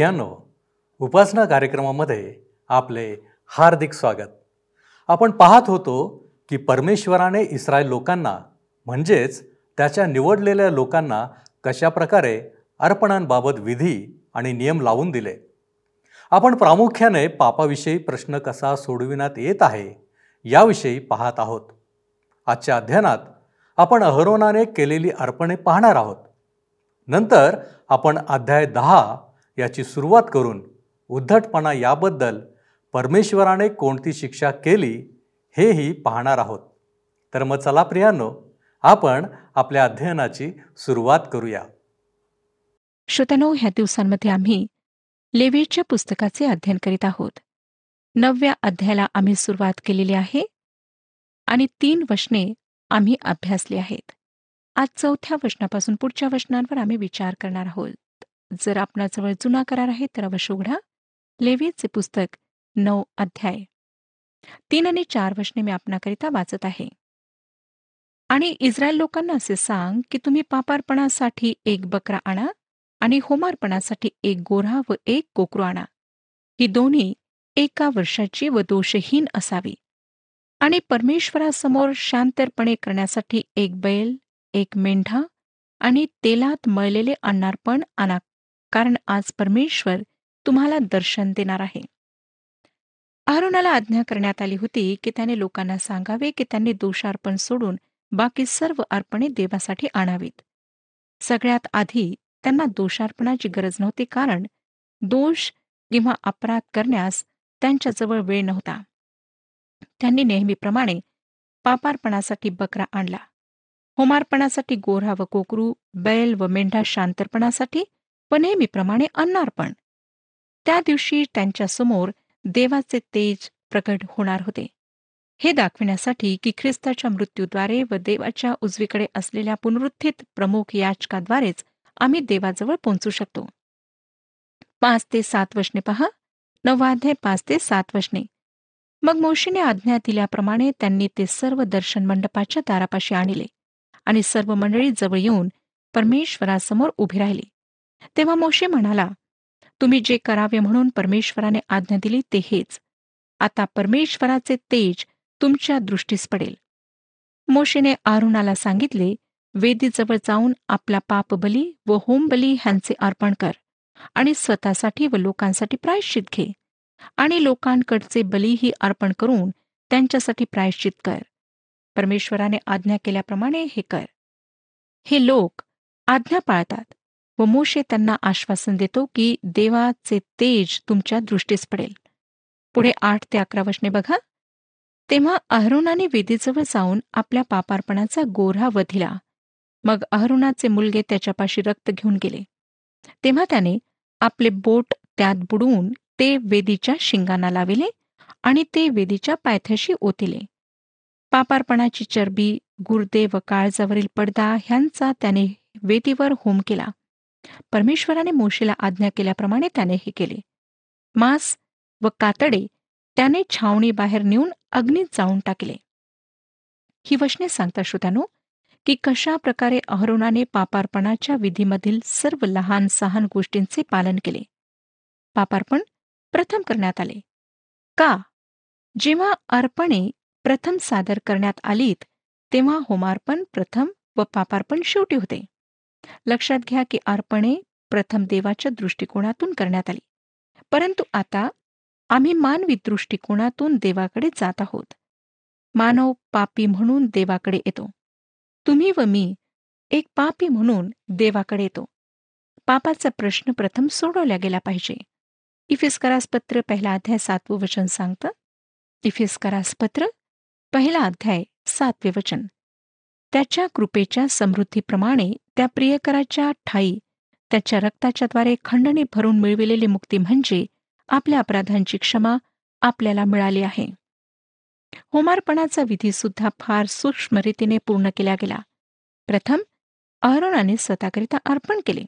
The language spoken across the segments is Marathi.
प्रियांनो उपासना कार्यक्रमामध्ये आपले हार्दिक स्वागत. आपण पाहत होतो की परमेश्वराने इस्रायल लोकांना म्हणजेच त्याच्या निवडलेल्या लोकांना कशा प्रकारे अर्पणांबाबत विधी आणि नियम लावून दिले. आपण प्रामुख्याने पापाविषयी प्रश्न कसा सोडविण्यात येत आहे याविषयी पाहत आहोत. आजच्या अध्ययनात आपण अहरोनाने केलेली अर्पणे पाहणार आहोत. नंतर आपण अध्याय दहा याची सुरुवात करून उद्धटपणा याबद्दल परमेश्वराने कोणती शिक्षा केली हेही पाहणार आहोत. तर मग चला प्रियांनो आपण आपल्या अध्ययनाची सुरुवात करूया. श्रोत्यानो ह्या दिवसांमध्ये आम्ही लेवीच्या पुस्तकाचे अध्ययन करीत आहोत. नवव्या अध्यायाला आम्ही सुरुवात केलेली आहे आणि तीन वचने आम्ही अभ्यासली आहेत. आज चौथ्या वचनापासून पुढच्या वचनांवर आम्ही विचार करणार आहोत. जर आपणाजवळ जुना करार आहे तर अवश्य उघडा. लेवीचे पुस्तक नऊ अध्याय. तीन आणि चार वचने मी आपणाकरिता वाचत आहे. आणि इस्रायल लोकांना असे सांग की तुम्ही पापार्पणासाठी एक बकरा आणा आणि होमार्पणासाठी एक गोरा व एक कोकरू आणा. ही दोन्ही एका वर्षाची व दोषहीन असावी. आणि परमेश्वरासमोर शांतपणे करण्यासाठी एक बैल एक मेंढा आणि तेलात मळलेले अन्नार्पण आणा. कारण आज परमेश्वर तुम्हाला दर्शन देणार आहे. अहरोनाला आज्ञा करण्यात आली होती की त्याने लोकांना सांगावे की त्यांनी दोषार्पण सोडून बाकी सर्व अर्पणे देवासाठी आणावीत. सगळ्यात आधी त्यांना दोषार्पणाची गरज नव्हती कारण दोष किंवा अपराध करण्यास त्यांच्याजवळ वेळ नव्हता. त्यांनी नेहमीप्रमाणे पापार्पणासाठी बकरा आणला. होमार्पणासाठी गोरा व कोकरू बैल व मेंढा शांतर्पणासाठी व नेहमीप्रमाणे अन्नार्पण त्या दिवशी त्यांच्यासमोर देवाचे तेज प्रकट होणार होते. हे दाखविण्यासाठी की ख्रिस्ताच्या मृत्यूद्वारे व देवाच्या उजवीकडे असलेल्या पुनरुत्थित प्रमुख याचकाद्वारेच आम्ही देवाजवळ पोहोचू शकतो. पाच ते सात वशने पहा. नववाध्याय पाच ते सात वशने. मग मोशीने आज्ञा दिल्याप्रमाणे त्यांनी ते सर्व दर्शन मंडपाच्या दारापाशी आणले आणि सर्व मंडळी जवळ येऊन परमेश्वरासमोर उभी राहिली. तेव्हा मोशे म्हणाला तुम्ही जे करावे म्हणून परमेश्वराने आज्ञा दिली ते हेच आता परमेश्वराचे तेज तुमच्या दृष्टीस पडेल. मोशेने आरुणाला सांगितले वेदीजवळ जाऊन आपला पापबली व होमबली ह्यांचे अर्पण कर आणि स्वतःसाठी व लोकांसाठी प्रायश्चित घे आणि लोकांकडचे बलीही अर्पण करून त्यांच्यासाठी प्रायश्चित कर. परमेश्वराने आज्ञा केल्याप्रमाणे हे कर. हे लोक आज्ञा पाळतात. व मोशे त्यांना आश्वासन देतो की देवाचे तेज तुमच्या दृष्टीस पडेल. पुढे आठ ते अकरा वचने बघा. तेव्हा अहरुणाने वेदीजवळ जाऊन आपल्या पापार्पणाचा गोरा वधिला. मग अहरुणाचे मुलगे त्याच्यापाशी रक्त घेऊन गेले. तेव्हा त्याने आपले बोट त्यात बुडवून ते वेदीच्या शिंगांना लाविले आणि ते वेदीच्या पायथ्याशी ओतिले. पापार्पणाची चरबी गुर्दे व काळजावरील पडदा ह्यांचा त्याने वेदीवर होम केला. परमेश्वराने मोशीला आज्ञा केल्याप्रमाणे त्याने हे केले. मांस व कातडे त्याने छावणी बाहेर नेऊन अग्नीत जाऊन टाकले. ही वचने सांगता श्रोत्यानो की कशा प्रकारे अहरोनाने पापार्पणाच्या विधीमधील सर्व लहान सहान गोष्टींचे पालन केले. पापार्पण प्रथम करण्यात आले. का? जेव्हा अर्पणे प्रथम सादर करण्यात आलीत तेव्हा होमार्पण प्रथम व पापार्पण शेवटी होते. लक्षात घ्या की अर्पणे प्रथम देवाच्या दृष्टिकोनातून करण्यात आली. परंतु आता आम्ही मानवी दृष्टिकोनातून देवाकडे जात आहोत. मानव पापी म्हणून देवाकडे येतो. तुम्ही व मी एक पापी म्हणून देवाकडे येतो. पापाचा प्रश्न प्रथम सोडवला गेला पाहिजे. इफिस्करासपत्र पहिला अध्याय सातवं वचन सांगतं. इफिस्करासपत्र पहिला अध्याय सातवे वचन. त्याच्या कृपेच्या समृद्धीप्रमाणे त्या प्रियकराच्या ठाई त्याच्या रक्ताच्याद्वारे खंडणी भरून मिळविलेली मुक्ती म्हणजे आपल्या अपराधांची क्षमा आपल्याला मिळाली आहे. होमार्पणाचा विधी सुद्धा फार सूक्ष्म रीतीने पूर्ण केला गेला. प्रथम अहरोनाने स्वतःकरिता अर्पण केले.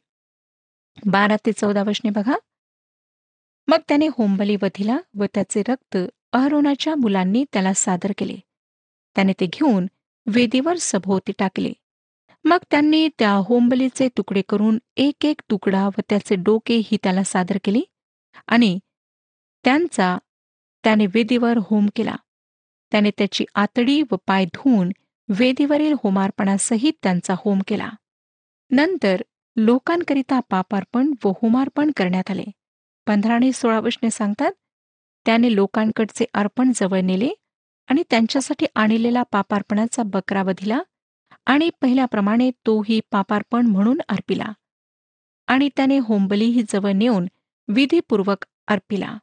बारा ते चौदा वशने बघा. मग त्याने होमबली वधिला व त्याचे रक्त अहरोनाच्या मुलांनी त्याला सादर केले. त्याने ते घेऊन वेदीवर सभोवती टाकले. मग त्यांनी त्या होंबलीचे तुकडे करून एक एक तुकडा व त्याचे डोके ही त्याला सादर केली आणि त्यांचा त्याने वेदीवर होम केला. त्याने त्याची आतडी व पाय धुवून वेदीवरील होमार्पणासहित त्यांचा होम केला. नंतर लोकांकरिता पापार्पण व होमार्पण करण्यात आले. पंधरा आणि सोळा वशने सांगतात त्याने लोकांकडचे अर्पण जवळ नेले आणि त्यांच्यासाठी आणलेला पापार्पणाचा बकरा वधिला आणि पहिल्याप्रमाणे तोही पापार्पण म्हणून अर्पिला. आणि त्याने होंबलीही जवळ नेऊन विधीपूर्वक अर्पिला.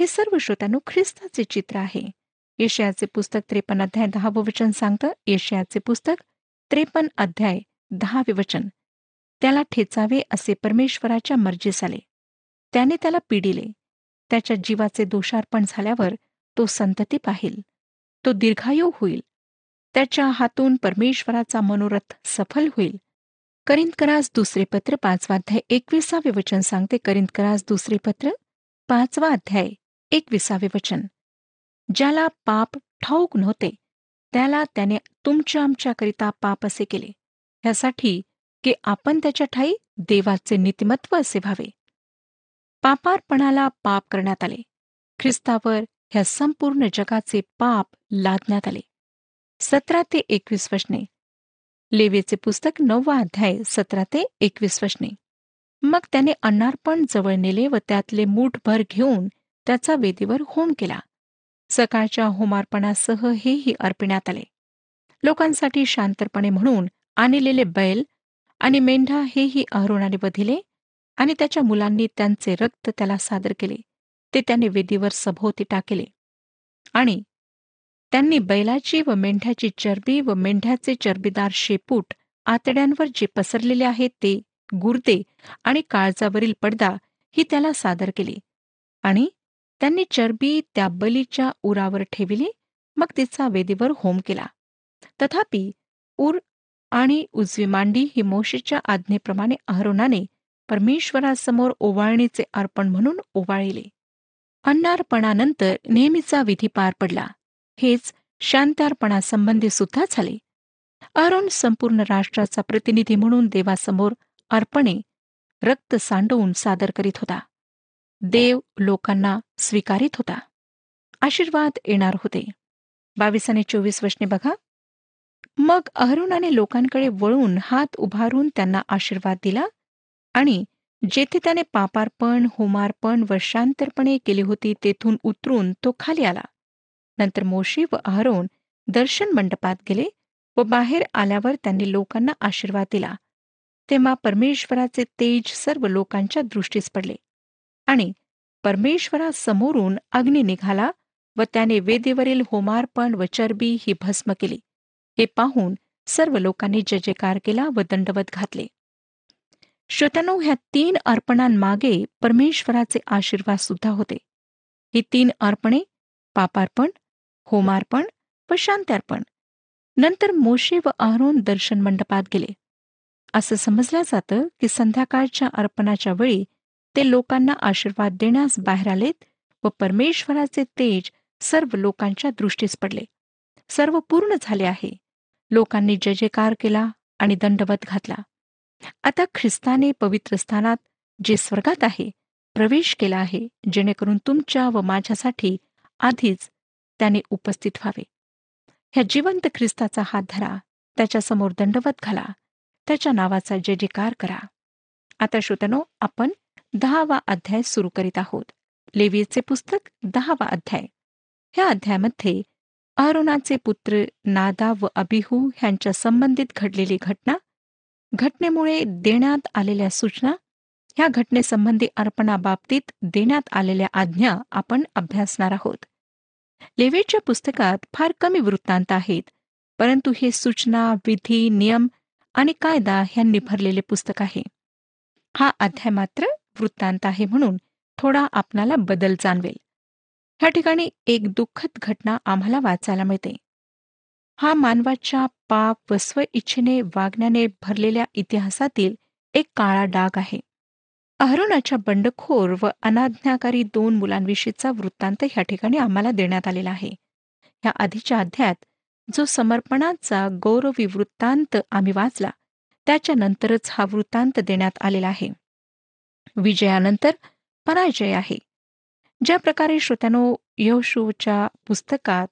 हे सर्व श्रोत्यानो ख्रिस्ताचे चित्र आहे. येशयाचे पुस्तक त्रेपन्न अध्याय दहावं वचन सांगतं येशयाचे पुस्तक त्रेपन्न अध्याय दहावे वचन. त्याला ठेचावे असे परमेश्वराच्या मर्जीस आले. त्याने त्याला पिडिले. त्याच्या जीवाचे दोषार्पण झाल्यावर तो संतती पाहिल. तो दीर्घायू होईल. त्याच्या हातून परमेश्वराचा मनोरथ सफल होईल. करिंदकरास दुसरे पत्र पाचवा अध्याय एकविसावे वचन सांगते. करिंदकरास दुसरे पत्र पाचवा अध्याय एकविसावे वचन. ज्याला पाप ठाऊक नव्हते त्याला त्याने तुमच्या आमच्याकरिता पाप असे केले. यासाठी की आपण त्याच्या ठाई देवाचे नीतिमत्व असे व्हावे. पापार्पणाला पाप करण्यात आले. ख्रिस्तावर ह्या संपूर्ण जगाचे पाप लादण्यात आले. सतरा ते एकवीस वचने. लेवेचे पुस्तक नववा अध्याय सतरा ते एकवीस वचने. मग त्याने अन्नार्पण जवळ नेले व त्यातले मूठभर घेऊन त्याचा वेदीवर होम केला. सकाळच्या होमार्पणासह हेही अर्पिण्यात आले. लोकांसाठी शांतपणे म्हणून आणलेले बैल आणि मेंढा हेही अहरुणाने बधिले आणि त्याच्या मुलांनी त्यांचे रक्त त्याला सादर केले. ते त्याने वेदीवर सभोवती टाकले. आणि त्यांनी बैलाची व मेंढ्याची चरबी व मेंढ्याचे चरबीदार शेपूट आतड्यांवर जे पसरलेले आहेत ते गुर्दे आणि काळजावरील पडदा ही त्याला सादर केली. आणि त्यांनी चरबी त्या बलीच्या उरावर ठेविली मग तिचा वेदीवर होम केला. तथापि उर आणि उजवी मांडी ही मोशीच्या आज्ञेप्रमाणे अहरोनाने परमेश्वरासमोर ओवाळणीचे अर्पण म्हणून ओवाळिले. अन्नार्पणानंतर नेहमीचा विधी पार पडला. हेच शांतार्पणासंबंधी सुद्धा झाले. अरुण संपूर्ण राष्ट्राचा प्रतिनिधी म्हणून देवासमोर अर्पणे रक्त सांडवून सादर करीत होता. देव लोकांना स्वीकारित होता. आशीर्वाद येणार होते. बावीस आणि चोवीस वर्षने बघा. मग अहरुणाने लोकांकडे वळून हात उभारून त्यांना आशीर्वाद दिला आणि जेथे त्याने पापार्पण होमार्पण व शांतर्पणे केली होती तेथून उतरून तो खाली आला. नंतर मोशी व अहरोन दर्शन मंडपात गेले व बाहेर आल्यावर त्यांनी लोकांना आशीर्वाद दिला. तेव्हा परमेश्वराचे तेज सर्व लोकांच्या दृष्टीस पडले आणि परमेश्वरासमोरून अग्नी निघाला व त्याने वेदीवरील होमार्पण व चरबी ही भस्म केली. हे पाहून सर्व लोकांनी जयकार केला व दंडवत घातले. श्रोत्यानो ह्या तीन अर्पणांमागे परमेश्वराचे आशीर्वाद सुद्धा होते. ही तीन अर्पणे पापार्पण होमार्पण व शांत्यार्पण. नंतर मोशे व अहरोन दर्शन मंडपात गेले. असं समजलं जातं की संध्याकाळच्या अर्पणाच्या वेळी ते लोकांना आशीर्वाद देण्यास बाहेर आलेत व परमेश्वराचे तेज सर्व लोकांच्या दृष्टीस पडले. सर्व पूर्ण झाले आहे. लोकांनी जय जयकार केला आणि दंडवत घातला. आता ख्रिस्ताने पवित्र स्थानात जे स्वर्गात आहे प्रवेश केला आहे जेणेकरून तुमच्या व माझ्यासाठी आधीच त्याने उपस्थित व्हावे. ह्या जिवंत ख्रिस्ताचा हात धरा त्याच्यासमोर दंडवत घाला त्याच्या नावाचा जय जयकार करा. आता श्रोतनो आपण दहावा अध्याय सुरू करीत आहोत. लेवीचे पुस्तक दहावा अध्याय. ह्या अध्यायामध्ये अरुणाचे पुत्र नादा व अबिहू ह्यांच्या संबंधित घडलेली घटना घटनेमुळे देण्यात आलेल्या सूचना ह्या घटनेसंबंधी अर्पणाबाबतीत देण्यात आलेल्या आज्ञा आपण अभ्यासणार आहोत. लेवेच्या पुस्तकात फार कमी वृत्तांत आहेत परंतु हे सूचना विधी नियम आणि कायदा ह्यांनी भरलेले पुस्तक आहे. हा अध्याय मात्र वृत्तांत आहे म्हणून थोडा आपणाला बदल जाणवेल. ह्या ठिकाणी एक दुःखद घटना आम्हाला वाचायला मिळते. हा मानवाच्या पाप व स्वइच्छेने वागण्याने भरलेल्या इतिहासातील एक काळा डाग आहे. अहरोनाच्या बंडखोर व अनाज्ञाकारी दोन मुलांविषयीचा वृत्तांत ह्या ठिकाणी आम्हाला देण्यात आलेला आहे. ह्या आधीच्या अध्यायात जो समर्पणाचा गौरवी वृत्तांत आम्ही वाचला त्याच्यानंतरच हा वृत्तांत देण्यात आलेला आहे. विजयानंतर पराजय आहे. ज्या प्रकारे श्रोत्यानो यहोशूच्या पुस्तकात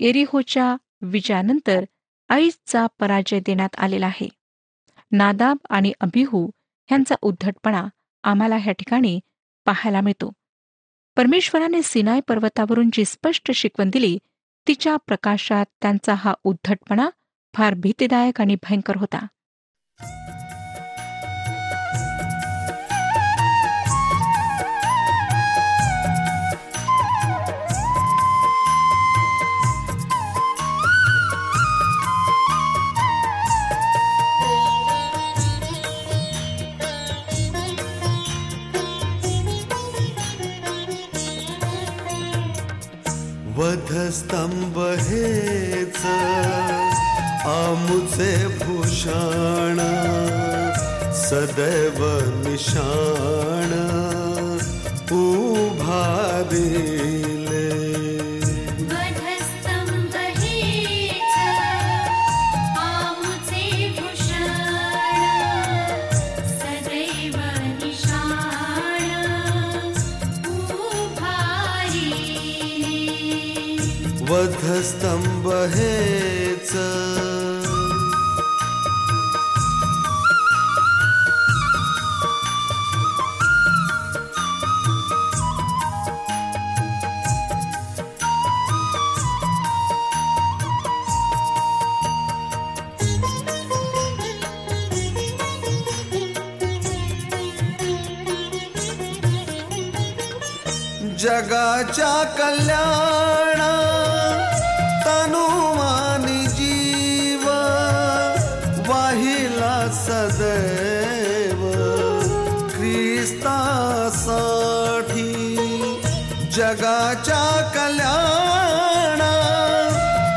एरिहोच्या विजयानंतर ऐसचा पराजय देण्यात आलेला आहे. नादाब आणि अभिहू ह्यांचा उद्धटपणा आम्हाला ह्या ठिकाणी पाहायला मिळतो. परमेश्वराने सिनाय पर्वतावरून जी स्पष्ट शिकवण दिली तिच्या प्रकाशात त्यांचा हा उद्धटपणा फार भीतीदायक आणि भयंकर होता. वधस्तंभ हेच आमुचे भूषण सदैव निशाण उभा हेच. जगाच्या कल्याण जगाच्या कल्याण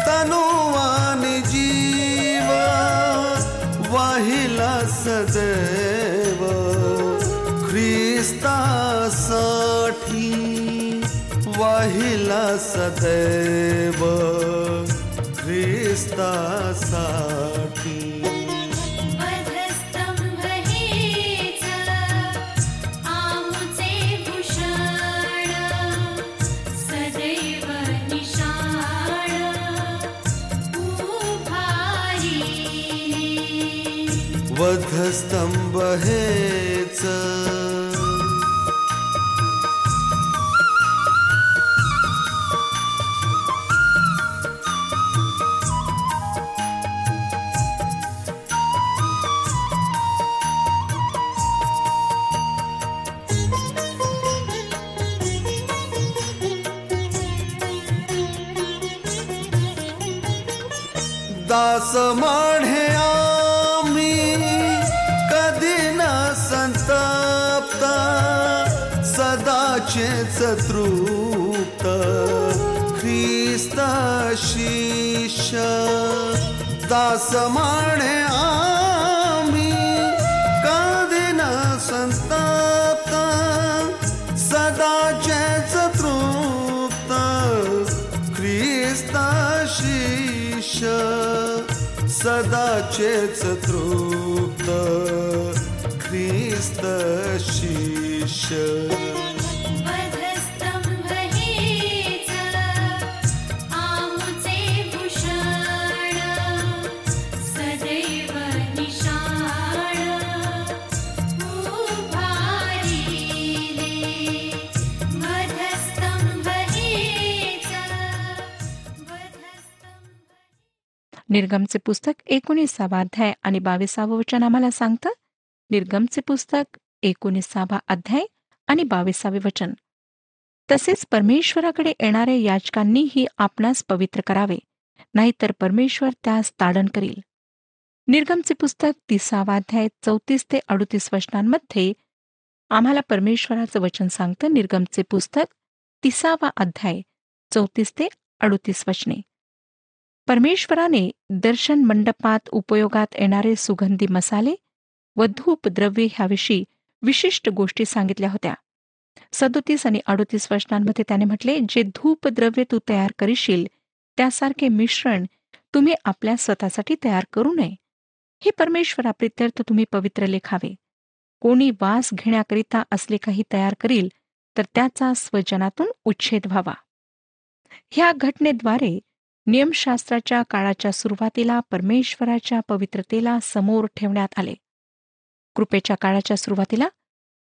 तनुवानी जीव वाहिला सदैव ख्रिस्तासाठी वाहिला सदैव ख्रिस्ता वधस्तंभ हेच. दासमा समाणे आमी कादे संस्ताप्त सदा चे क्रिस्ताशीष सदा चे च क्रिस्त निर्गमचे पुस्तक एकोणीसावा अध्याय आणि बावीसावं वचन आम्हाला सांगतं? निर्गमचे पुस्तक एकोणीसावा अध्याय आणि बावीसावे वचन. तसेच परमेश्वराकडे येणाऱ्या याचकांनीही आपणास पवित्र करावे नाहीतर परमेश्वर त्यास ताडण करील. निर्गमचे पुस्तक तिसावा अध्याय चौतीस ते अडुतीस वचनांमध्ये आम्हाला परमेश्वराचं वचन सांगतं निर्गमचे पुस्तक तिसावा अध्याय चौतीस ते अडुतीस वचने. परमेश्वराने दर्शन मंडपात उपयोगात येणारे सुगंधी मसाले व धूप द्रव्ये ह्याविषयी विशिष्ट गोष्टी सांगितल्या होत्या. सदोतीस आणि अडोतीस वचनांमध्ये त्याने म्हटले जे धूप द्रव्य तू तयार करशील त्यासारखे मिश्रण तुम्ही आपल्या स्वतःसाठी तयार करू नये. हे परमेश्वराप्रित्यर्थ तुम्ही पवित्र लेखावे. कोणी वास घेण्याकरिता असले काही तयार करील तर त्याचा स्वजनातून उच्छेद व्हावा. ह्या घटनेद्वारे नियमशास्त्राच्या काळाच्या सुरुवातीला परमेश्वराच्या पवित्रतेला समोर ठेवण्यात आले. कृपेच्या काळाच्या सुरुवातीला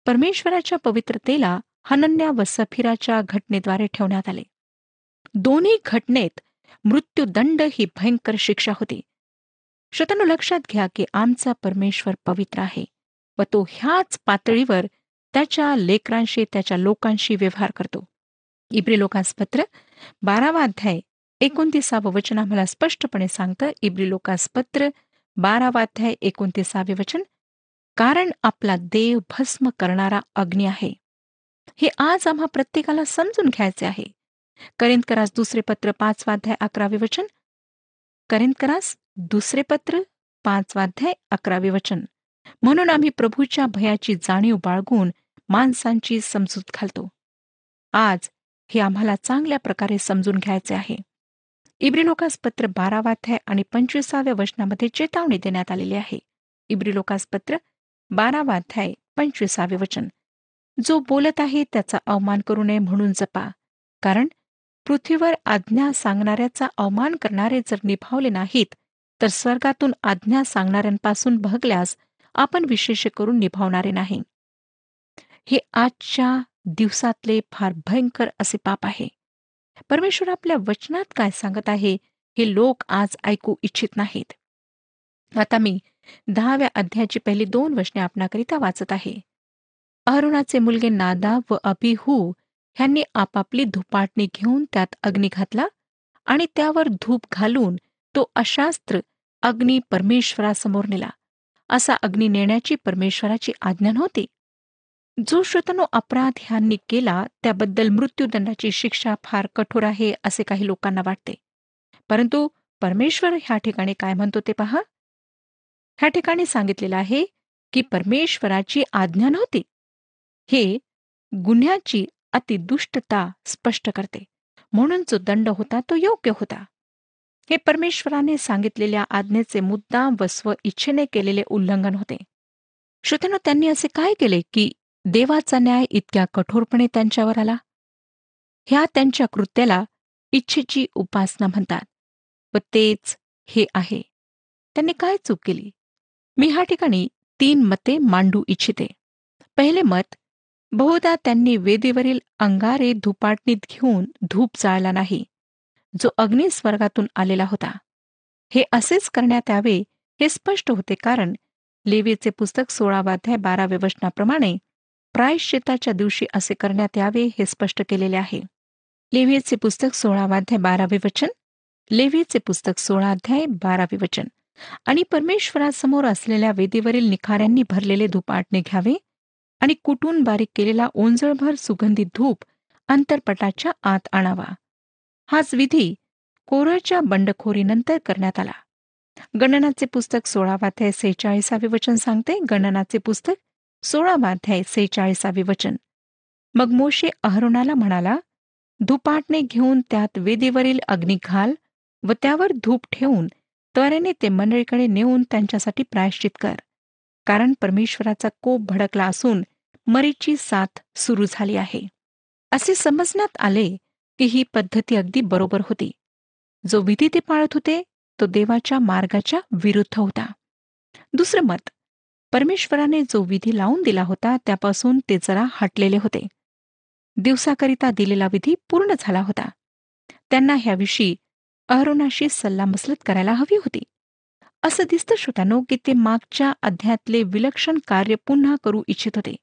परमेश्वराच्या पवित्रतेला हनन्या व सफिराच्या घटनेद्वारे ठेवण्यात आले. दोन्ही घटनेत मृत्यूदंड ही भयंकर शिक्षा होती. श्रोत्यानो लक्षात घ्या की आमचा परमेश्वर पवित्र आहे व तो ह्याच पातळीवर त्याच्या लेकरांशी त्याच्या लोकांशी व्यवहार करतो. इब्री लोकांस पत्र बारावा अध्याय एकोणतीसावं वचन आम्हाला स्पष्टपणे सांगतं. इब्री लोकास पत्र बारावाध्याय एकोणतीसावे वचन. कारण आपला देव भस्म करणारा अग्नी आहे. हे आज आम्हा प्रत्येकाला समजून घ्यायचे आहे. करिंदकरास दुसरे पत्र पाचवाध्याय अकरावे वचन. करिंदकरास दुसरे पत्र पाचवाध्याय अकरावे वचन. म्हणून आम्ही प्रभूच्या भयाची जाणीव बाळगून माणसांची समजूत घालतो. आज हे आम्हाला चांगल्या प्रकारे समजून घ्यायचे आहे. इब्रिलोकास पत्र बारावाध्याय आणि पंचवीसाव्या वचनामध्ये चेतावणी देण्यात आलेली आहे. इब्रिलोकास पत्र बारावाध्याय पंचवीसावे वचन. जो बोलत आहे त्याचा अवमान करू नये म्हणून जपा. कारण पृथ्वीवर आज्ञा सांगणाऱ्याचा अवमान करणारे जर निभावले नाहीत तर स्वर्गातून आज्ञा सांगणाऱ्यांपासून भगल्यास आपण विशेष करून निभावणारे नाही. हे आजच्या दिवसातले फार भयंकर असे पाप आहे. परमेश्वर आपल्या वचनात काय सांगत आहे हे लोक आज ऐकू इच्छित नाहीत. आता मी दहाव्या अध्यायाची पहिली दोन वचने आपणाकरिता वाचत आहे. अरुणाचे मुलगे नादा व अभिहू ह्यांनी आपापली धुपाटणी घेऊन त्यात अग्नी घातला आणि त्यावर धूप घालून तो अशास्त्र अग्नी परमेश्वरासमोर नेला. असा अग्नी नेण्याची परमेश्वराची आज्ञा नव्हती. जो श्रोतांनो अपराध ह्यांनी केला त्याबद्दल मृत्यूदंडाची शिक्षा फार कठोर आहे असे काही लोकांना वाटते. परंतु परमेश्वर ह्या ठिकाणी काय म्हणतो ते पहा. ह्या ठिकाणी सांगितलेलं आहे की परमेश्वराची आज्ञा नव्हती. हे गुन्ह्याची अतिदुष्टता स्पष्ट करते. म्हणून जो दंड होता तो योग्य होता. हे परमेश्वराने सांगितलेल्या आज्ञेचे मुद्दाम व स्व इच्छेने केलेले उल्लंघन होते. श्रोत्यानं त्यांनी असे काय केले की देवाचा न्याय इतक्या कठोरपणे त्यांच्यावर आला? ह्या त्यांच्या कृत्याला इच्छेची उपासना म्हणतात. व तेच हे आहे. त्यांनी काय चूक केली? मी ह्या ठिकाणी तीन मते मांडू इच्छिते. पहिले मत बहुधा त्यांनी वेदीवरील अंगारे धुपाटणीत घेऊन धूप जाळला नाही. जो अग्नी स्वर्गातून आलेला होता. हे असेच करण्यात यावे हे स्पष्ट होते कारण लेवीचे पुस्तक सोळावाध्याय बाराव्या वचनाप्रमाणे प्रायश्चिताच्या दिवशी असे करण्यात यावे हे स्पष्ट केलेले आहे. लेवीचे पुस्तक सोळावाध्याय बारावे वचन लेवीचे पुस्तक सोळा अध्याय बारावे वचन. आणि परमेश्वरासमोर असलेल्या वेदीवरील निखाऱ्यांनी भरलेले धुपाटणे घ्यावे आणि कुटून बारीक केलेला ओंजळभर सुगंधित धूप अंतरपटाच्या आत आणावा. हाच विधी कोरळच्या बंडखोरीनंतर करण्यात आला. गणनाचे पुस्तक सोळावाध्याय सेहेचाळीसावे वचन सांगते. गणनाचे पुस्तक सोळावाध्याय सेहेचाळीसावे वचन. मग मोशे अहरुणाला म्हणाला धुपाटणे घेऊन त्यात वेदीवरील अग्नी घाल व त्यावर धूप ठेवून त्वरेने ते मंडळीकडे नेऊन त्यांच्यासाठी प्रायश्चित कर. कारण परमेश्वराचा कोप भडकला असून मरीची साथ सुरू झाली आहे. असे समजण्यात आले की ही पद्धती अगदी बरोबर होती. जो विधी ते पाळत होते तो देवाच्या मार्गाच्या विरुद्ध होता. दुसरं मत परमेश्वराने जो विधी लावून दिला होता त्यापासून ते जरा हटलेले होते. दिवसाकरिता दिलेला विधी पूर्ण झाला होता. त्यांना ह्याविषयी अहरोनाशी सल्लामसलत करायला हवी होती. असं दिसतं श्रोत्यानो की ते मागच्या अध्यायातले विलक्षण कार्य पुन्हा करू इच्छित होते.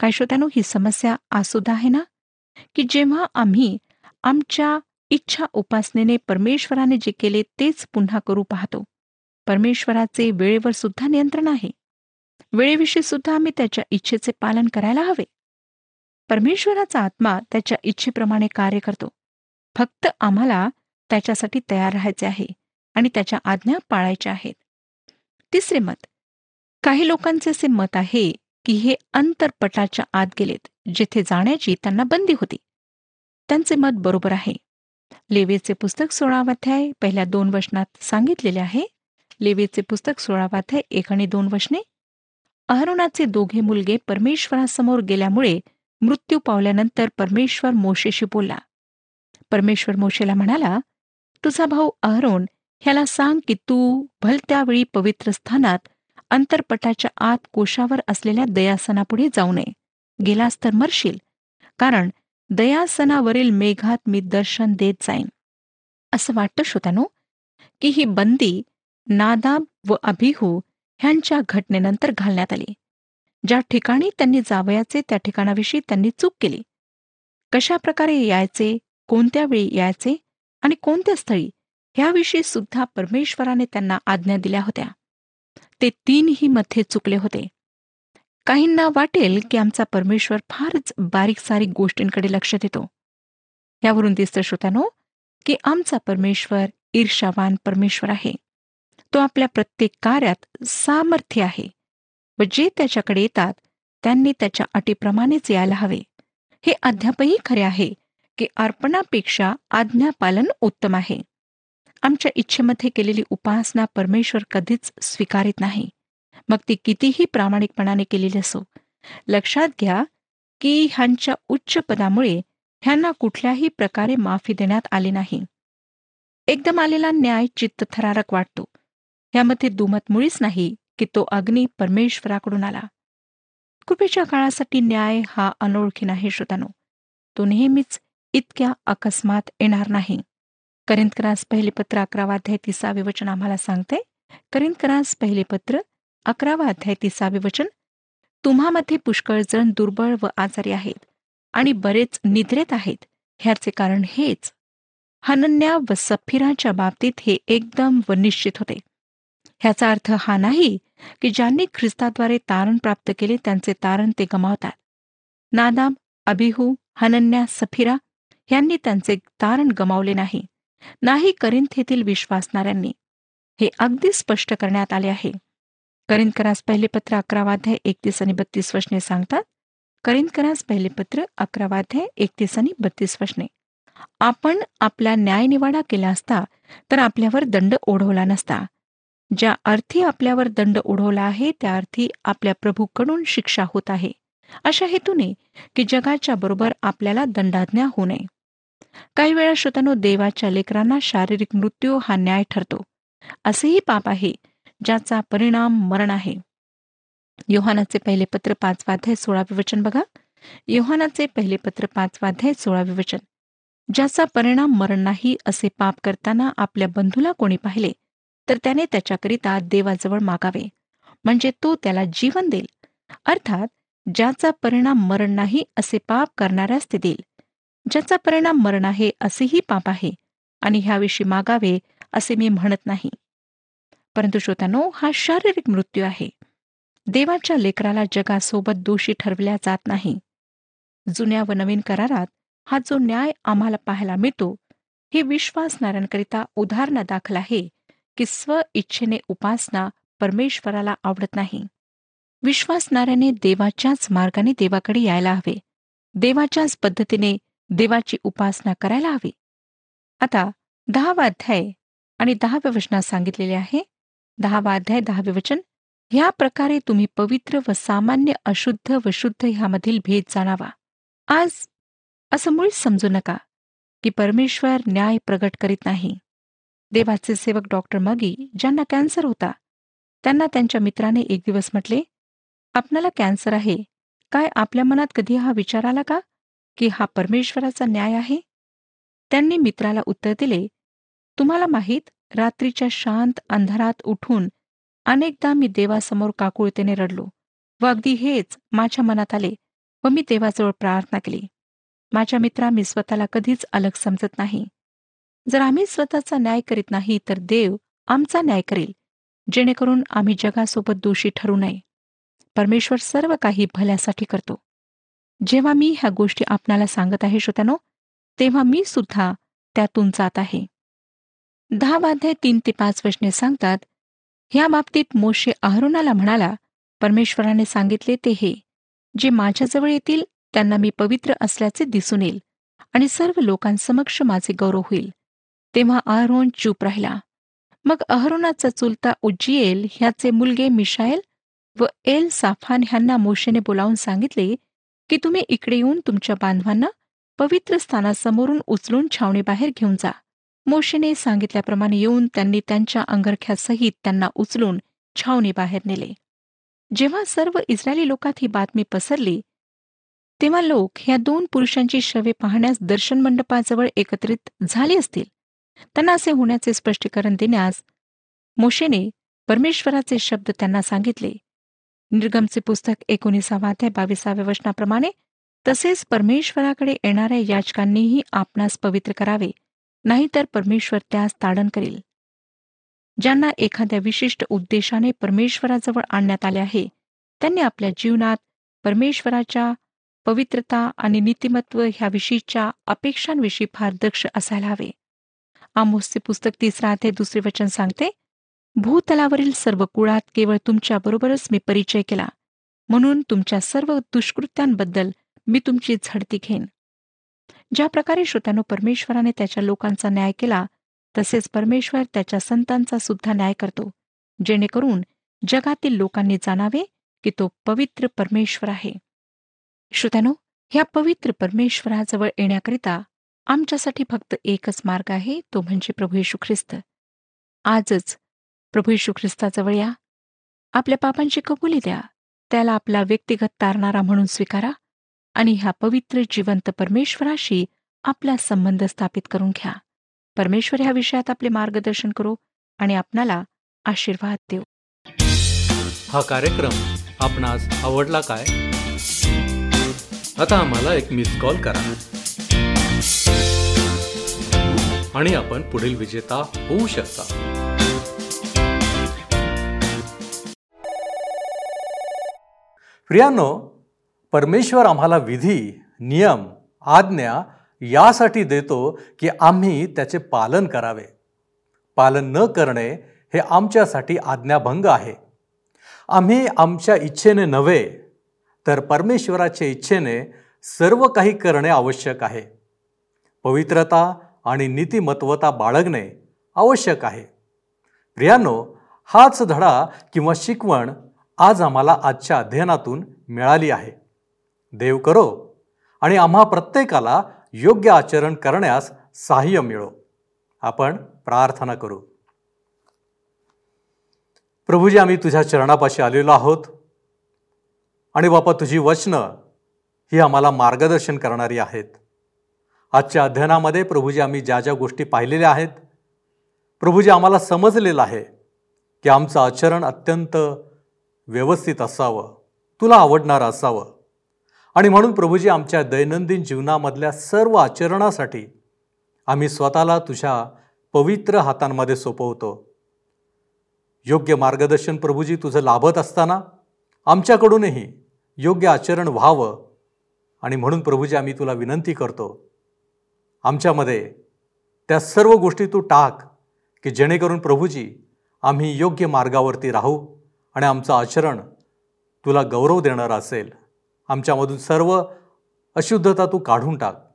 काय श्रोत्यानो ही समस्या आसुद्धा आहे ना? की जेव्हा आम्ही आमच्या इच्छा उपासनेने परमेश्वराने जे केले तेच पुन्हा करू पाहतो. परमेश्वराचे वेळेवर सुद्धा नियंत्रण आहे. वेळेविषयी सुद्धा आम्ही त्याच्या इच्छेचे पालन करायला हवे. परमेश्वराचा आत्मा त्याच्या इच्छेप्रमाणे कार्य करतो. फक्त आम्हाला त्याच्यासाठी तयार राहायचे आहे आणि त्याच्या आज्ञा पाळायच्या आहेत. तिसरे मत. काही लोकांचे असे मत आहे की हे अंतरपटाच्या आत गेलेत जेथे जाण्याची त्यांना बंदी होती. त्यांचे मत बरोबर आहे. लेवेचे पुस्तक सोळावाध्याय पहिल्या दोन वचनात सांगितलेले आहे. लेवेचे पुस्तक सोळावाध्याय एक आणि दोन वचने अहरोनाचे दोघे मुलगे परमेश्वरासमोर गेल्यामुळे मृत्यू पावल्यानंतर परमेश्वर मोशेशी बोलला. परमेश्वर मोशेला म्हणाला तुझा भाऊ अहरोन ह्याला सांग की तू भलत्यावेळी पवित्र स्थानात अंतरपटाच्या आत कोशावर असलेल्या दयासनापुढे जाऊ नये. गेलास तर मरशील कारण दयासनावरील मेघात मी दर्शन देत जाईन. असं वाटतं श्रोत्यानो की ही बंदी नादाब व अभिहू ह्यांच्या घटनेनंतर घालण्यात आली. ज्या ठिकाणी त्यांनी जावयाचे त्या ठिकाणाविषयी त्यांनी चूक केली. कशा प्रकारे यायचे कोणत्या वेळी यायचे आणि कोणत्या स्थळी ह्याविषयी सुद्धा परमेश्वराने त्यांना आज्ञा दिल्या होत्या. ते तीनही मध्ये चुकले होते. काहींना वाटेल की आमचा परमेश्वर फारच बारीक सारीक गोष्टींकडे लक्ष देतो. यावरून दिसतं श्रोत्यानो की आमचा परमेश्वर ईर्षावान परमेश्वर आहे. तो आपल्या प्रत्येक कार्यात सामर्थ्य आहे व जे त्याच्याकडे येतात त्यांनी त्याच्या अटीप्रमाणेच यायला हवे. हे अद्यापही खरे आहे की अर्पणापेक्षा आज्ञापालन उत्तम आहे. आमच्या इच्छेमध्ये केलेली उपासना परमेश्वर कधीच स्वीकारित नाही. मग ती कितीही प्रामाणिकपणाने केलेली असो लक्षात घ्या की ह्यांच्या उच्च पदामुळे ह्यांना कुठल्याही प्रकारे माफी देण्यात आली नाही. एकदम आलेला न्याय चित्तथरारक वाटतो. यामध्ये दुमत मुळीच नाही की तो अग्नी परमेश्वराकडून आला. कृपेच्या काळासाठी न्याय हा अनोळखी नाही श्रोतानो. तो नेहमीच इतक्या अकस्मात येणार नाही. करिंदकरास पहिले पत्र अकरावा अध्याय तिसावे वचन आम्हाला सांगते. करिंदकरास पहिले पत्र अकरावा अध्याय तिसावे वचन. तुम्हामध्ये पुष्कळ जण दुर्बळ व आजारी आहेत आणि बरेच निद्रेत आहेत. ह्याचे कारण हेच. हनन्या व सफिराच्या बाबतीत हे एकदम व निश्चित होते. ह्याचा अर्थ हा नाही की ज्यांनी ख्रिस्ताद्वारे तारण प्राप्त केले त्यांचे तारण ते गमावतात. नादाब अभिहू हनन्या सफिरा यांनी त्यांचे तारण गमावले नाही. नाही करिंथ येथील विश्वासणाऱ्यांनी. हे अगदी स्पष्ट करण्यात आले आहे. करिंदकरास पहिले पत्र अकरावाध्याय एकतीस आणि बत्तीस वशने सांगतात. करिंदकरास पहिले पत्र अकरावाध्याय एकतीस आणि बत्तीस वशने आपण आपला न्यायनिवाडा केला असता तर आपल्यावर दंड ओढवला नसता. ज्या अर्थी आपल्यावर दंड ओढवला आहे त्या अर्थी आपल्या प्रभूकडून शिक्षा होत आहे. अशा हेतूने की जगाच्या बरोबर आपल्याला दंडाज्ञा होऊ नये. काही वेळा श्रोतानो देवाच्या लेकरांना शारीरिक मृत्यू हा न्याय ठरतो. असेही पाप आहे ज्याचा परिणाम मरण आहे. योहानाचे पहिले पत्र पाचवाध्याय सोळावे वचन बघा. योहानाचे पहिले पत्र पाचवाध्याय सोळावे वचन. ज्याचा परिणाम मरण नाही असे पाप करताना आपल्या बंधूला कोणी पाहिले? तर त्याने त्याच्याकरिता देवाजवळ मागावे. म्हणजे तो त्याला जीवन देईल. अर्थात ज्याचा परिणाम मरण नाही असे पाप करणाऱ्यास ते देईल. ज्याचा परिणाम मरण आहे असेही पाप आहे. आणि ह्याविषयी मागावे असे मी म्हणत नाही. परंतु श्रोतानो हा शारीरिक मृत्यू आहे. देवाच्या लेकराला जगासोबत दोषी ठरवल्या जात नाही. जुन्या व नवीन करारात हा जो न्याय आम्हाला पाहायला मिळतो हे विश्वासणाऱ्यांकरिता उदाहरणा दाखल आहे. की स्व इच्छेने उपासना परमेश्वराला आवडत नाही. विश्वासणाऱ्याने देवाच्याच मार्गाने देवाकडे यायला हवे. देवाच्याच पद्धतीने देवाची उपासना करायला हवी. आता दहावा अध्याय आणि दहाव्या वचनात सांगितलेले आहे. दहावा अध्याय दहावे वचन. ह्या प्रकारे तुम्ही पवित्र व सामान्य अशुद्ध व शुद्ध ह्यामधील भेद जाणावा. आज असं मुळीच समजू नका की परमेश्वर न्याय प्रगट करीत नाही. देवाचे सेवक डॉक्टर मगी ज्यांना कॅन्सर होता. त्यांना त्यांच्या मित्राने एक दिवस म्हटले आपणाला कॅन्सर आहे. काय आपल्या मनात कधी हा विचार आला का? की हा परमेश्वराचा न्याय आहे? त्यांनी मित्राला उत्तर दिले तुम्हाला माहीत रात्रीच्या शांत अंधारात उठून अनेकदा मी देवासमोर काकुळतेने रडलो व अगदी हेच माझ्या मनात आले व मी देवाजवळ प्रार्थना केली. माझ्या मित्रा मी स्वतःला कधीच अलग समजत नाही. जर आम्ही स्वतःचा न्याय करीत नाही तर देव आमचा न्याय करेल जेणेकरून आम्ही जगासोबत दोषी ठरू नये. परमेश्वर सर्व काही भल्यासाठी करतो. जेव्हा मी ह्या गोष्टी आपणाला सांगत आहे श्रोत्यानो तेव्हा मी सुद्धा त्यातून जात आहे. दहा वाध्याय तीन ते पाच वचने सांगतात ह्या बाबतीत मोशे आहरुणाला म्हणाला परमेश्वराने सांगितले ते हे जे माझ्याजवळ येतील त्यांना मी पवित्र असल्याचे दिसून येईल आणि सर्व लोकांसमक्ष माझे गौरव होईल. तेव्हा अहरोन चूप राहिला. मग अहरोनाचा चुलता उज्जिएल ह्याचे मुलगे मिशाएल व एल साफान ह्यांना मोशेने बोलावून सांगितले की तुम्ही इकडे येऊन तुमच्या बांधवांना पवित्र स्थानासमोरून उचलून छावणीबाहेर घेऊन जा. मोशेने सांगितल्याप्रमाणे येऊन त्यांनी त्यांच्या अंगरख्यासहित त्यांना उचलून छावणीबाहेर नेले. जेव्हा सर्व इस्रायली लोकात ही बातमी पसरली तेव्हा लोक ह्या दोन पुरुषांची शवे पाहण्यास दर्शन मंडपाजवळ एकत्रित झाले असतील. त्यांना असे होण्याचे स्पष्टीकरण देण्यास मोशेने परमेश्वराचे शब्द त्यांना सांगितले. निर्गमचे पुस्तक एकोणीसावा ते बावीसाव्या वचनाप्रमाणे तसेच परमेश्वराकडे येणाऱ्या याचकांनीही आपणास पवित्र करावे नाहीतर परमेश्वर त्यास ताडण करेल. ज्यांना एखाद्या विशिष्ट उद्देशाने परमेश्वराजवळ आणण्यात आले आहे त्यांनी आपल्या जीवनात परमेश्वराच्या पवित्रता आणि नीतिमत्व ह्याविषयीच्या अपेक्षांविषयी फार दक्ष असायला हवे. आमोसचे पुस्तक तिसरा अध्याय दुसरे वचन सांगते भूतलावरील सर्व कुळात केवळ तुमच्याबरोबरच मी परिचय केला. म्हणून तुमच्या सर्व दुष्कृत्यांबद्दल मी तुमची झडती घेईन. ज्या प्रकारे श्रोत्यानो परमेश्वराने त्याच्या लोकांचा न्याय केला तसेच परमेश्वर त्याच्या संतांचा सुद्धा न्याय करतो जेणेकरून जगातील लोकांनी जाणावे की तो पवित्र परमेश्वर आहे. श्रोत्यानो ह्या पवित्र परमेश्वराजवळ येण्याकरिता आमच्यासाठी फक्त एकच मार्ग आहे तो म्हणजे प्रभू येशू ख्रिस्त. आजच प्रभू येशू ख्रिस्ताजवळ या. आपल्या पापांची कबुली द्या. त्याला आपला व्यक्तिगत तारणारा म्हणून स्वीकारा आणि ह्या पवित्र जिवंत परमेश्वराशी आपला संबंध स्थापित करून घ्या. परमेश्वर ह्या विषयात आपले मार्गदर्शन करू आणि आपणाला आशीर्वाद देऊ. हा कार्यक्रम आपणास आवडला काय? आता आम्हाला एक मिस कॉल करा. आणि आपण पुढील विजेता होऊ शकता. प्रियांनो परमेश्वर आम्हाला विधी नियम आज्ञा यासाठी देतो की आम्ही त्याचे पालन करावे. पालन न करणे हे आमच्यासाठी आज्ञाभंग आहे. आम्ही आमच्या इच्छेने नव्हे तर परमेश्वराच्या इच्छेने सर्व काही करणे आवश्यक आहे. पवित्रता आणि नीतिमत्वता बाळगणे आवश्यक आहे. प्रियानो हाच धडा किंवा शिकवण आज आम्हाला आजच्या अध्ययनातून मिळाली आहे. देव करो आणि आम्हा प्रत्येकाला योग्य आचरण करण्यास सहाय्य मिळो. आपण प्रार्थना करू. प्रभूजी आम्ही तुझ्या चरणापाशी आलेलो आहोत आणि बापा तुझी वचनं ही आम्हाला मार्गदर्शन करणारी आहेत. आजच्या अध्ययनामध्ये प्रभूजी आम्ही ज्या ज्या गोष्टी पाहिलेल्या आहेत प्रभूजी आम्हाला समजलेलं आहे की आमचं आचरण अत्यंत व्यवस्थित असावं तुला आवडणारं असावं. आणि म्हणून प्रभूजी आमच्या दैनंदिन जीवनामधल्या सर्व आचरणासाठी आम्ही स्वतःला तुझ्या पवित्र हातांमध्ये सोपवतो. योग्य मार्गदर्शन प्रभूजी तुझं लाभत असताना आमच्याकडूनही योग्य आचरण व्हावं. आणि म्हणून प्रभूजी आम्ही तुला विनंती करतो आमच्यामध्ये त्या सर्व गोष्टी तू टाक की जेणेकरून प्रभूजी आम्ही योग्य मार्गावरती राहू आणि आमचं आचरण तुला गौरव देणारं असेल. आमच्यामधून सर्व अशुद्धता तू काढून टाक.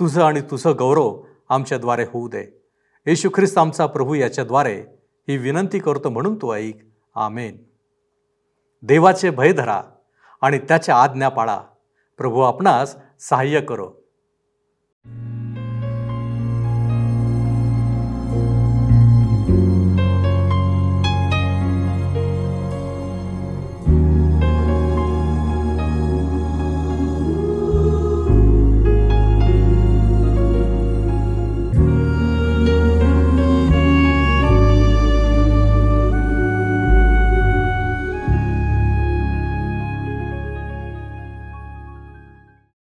तुझं आणि तुझं गौरव आमच्याद्वारे होऊ दे. येशू ख्रिस्त आमचा प्रभू याच्याद्वारे ही विनंती करतो म्हणून तू ऐक. आमेन. देवाचे भय धरा आणि त्याच्या आज्ञा पाळा. प्रभू आपणास सहाय्य करो.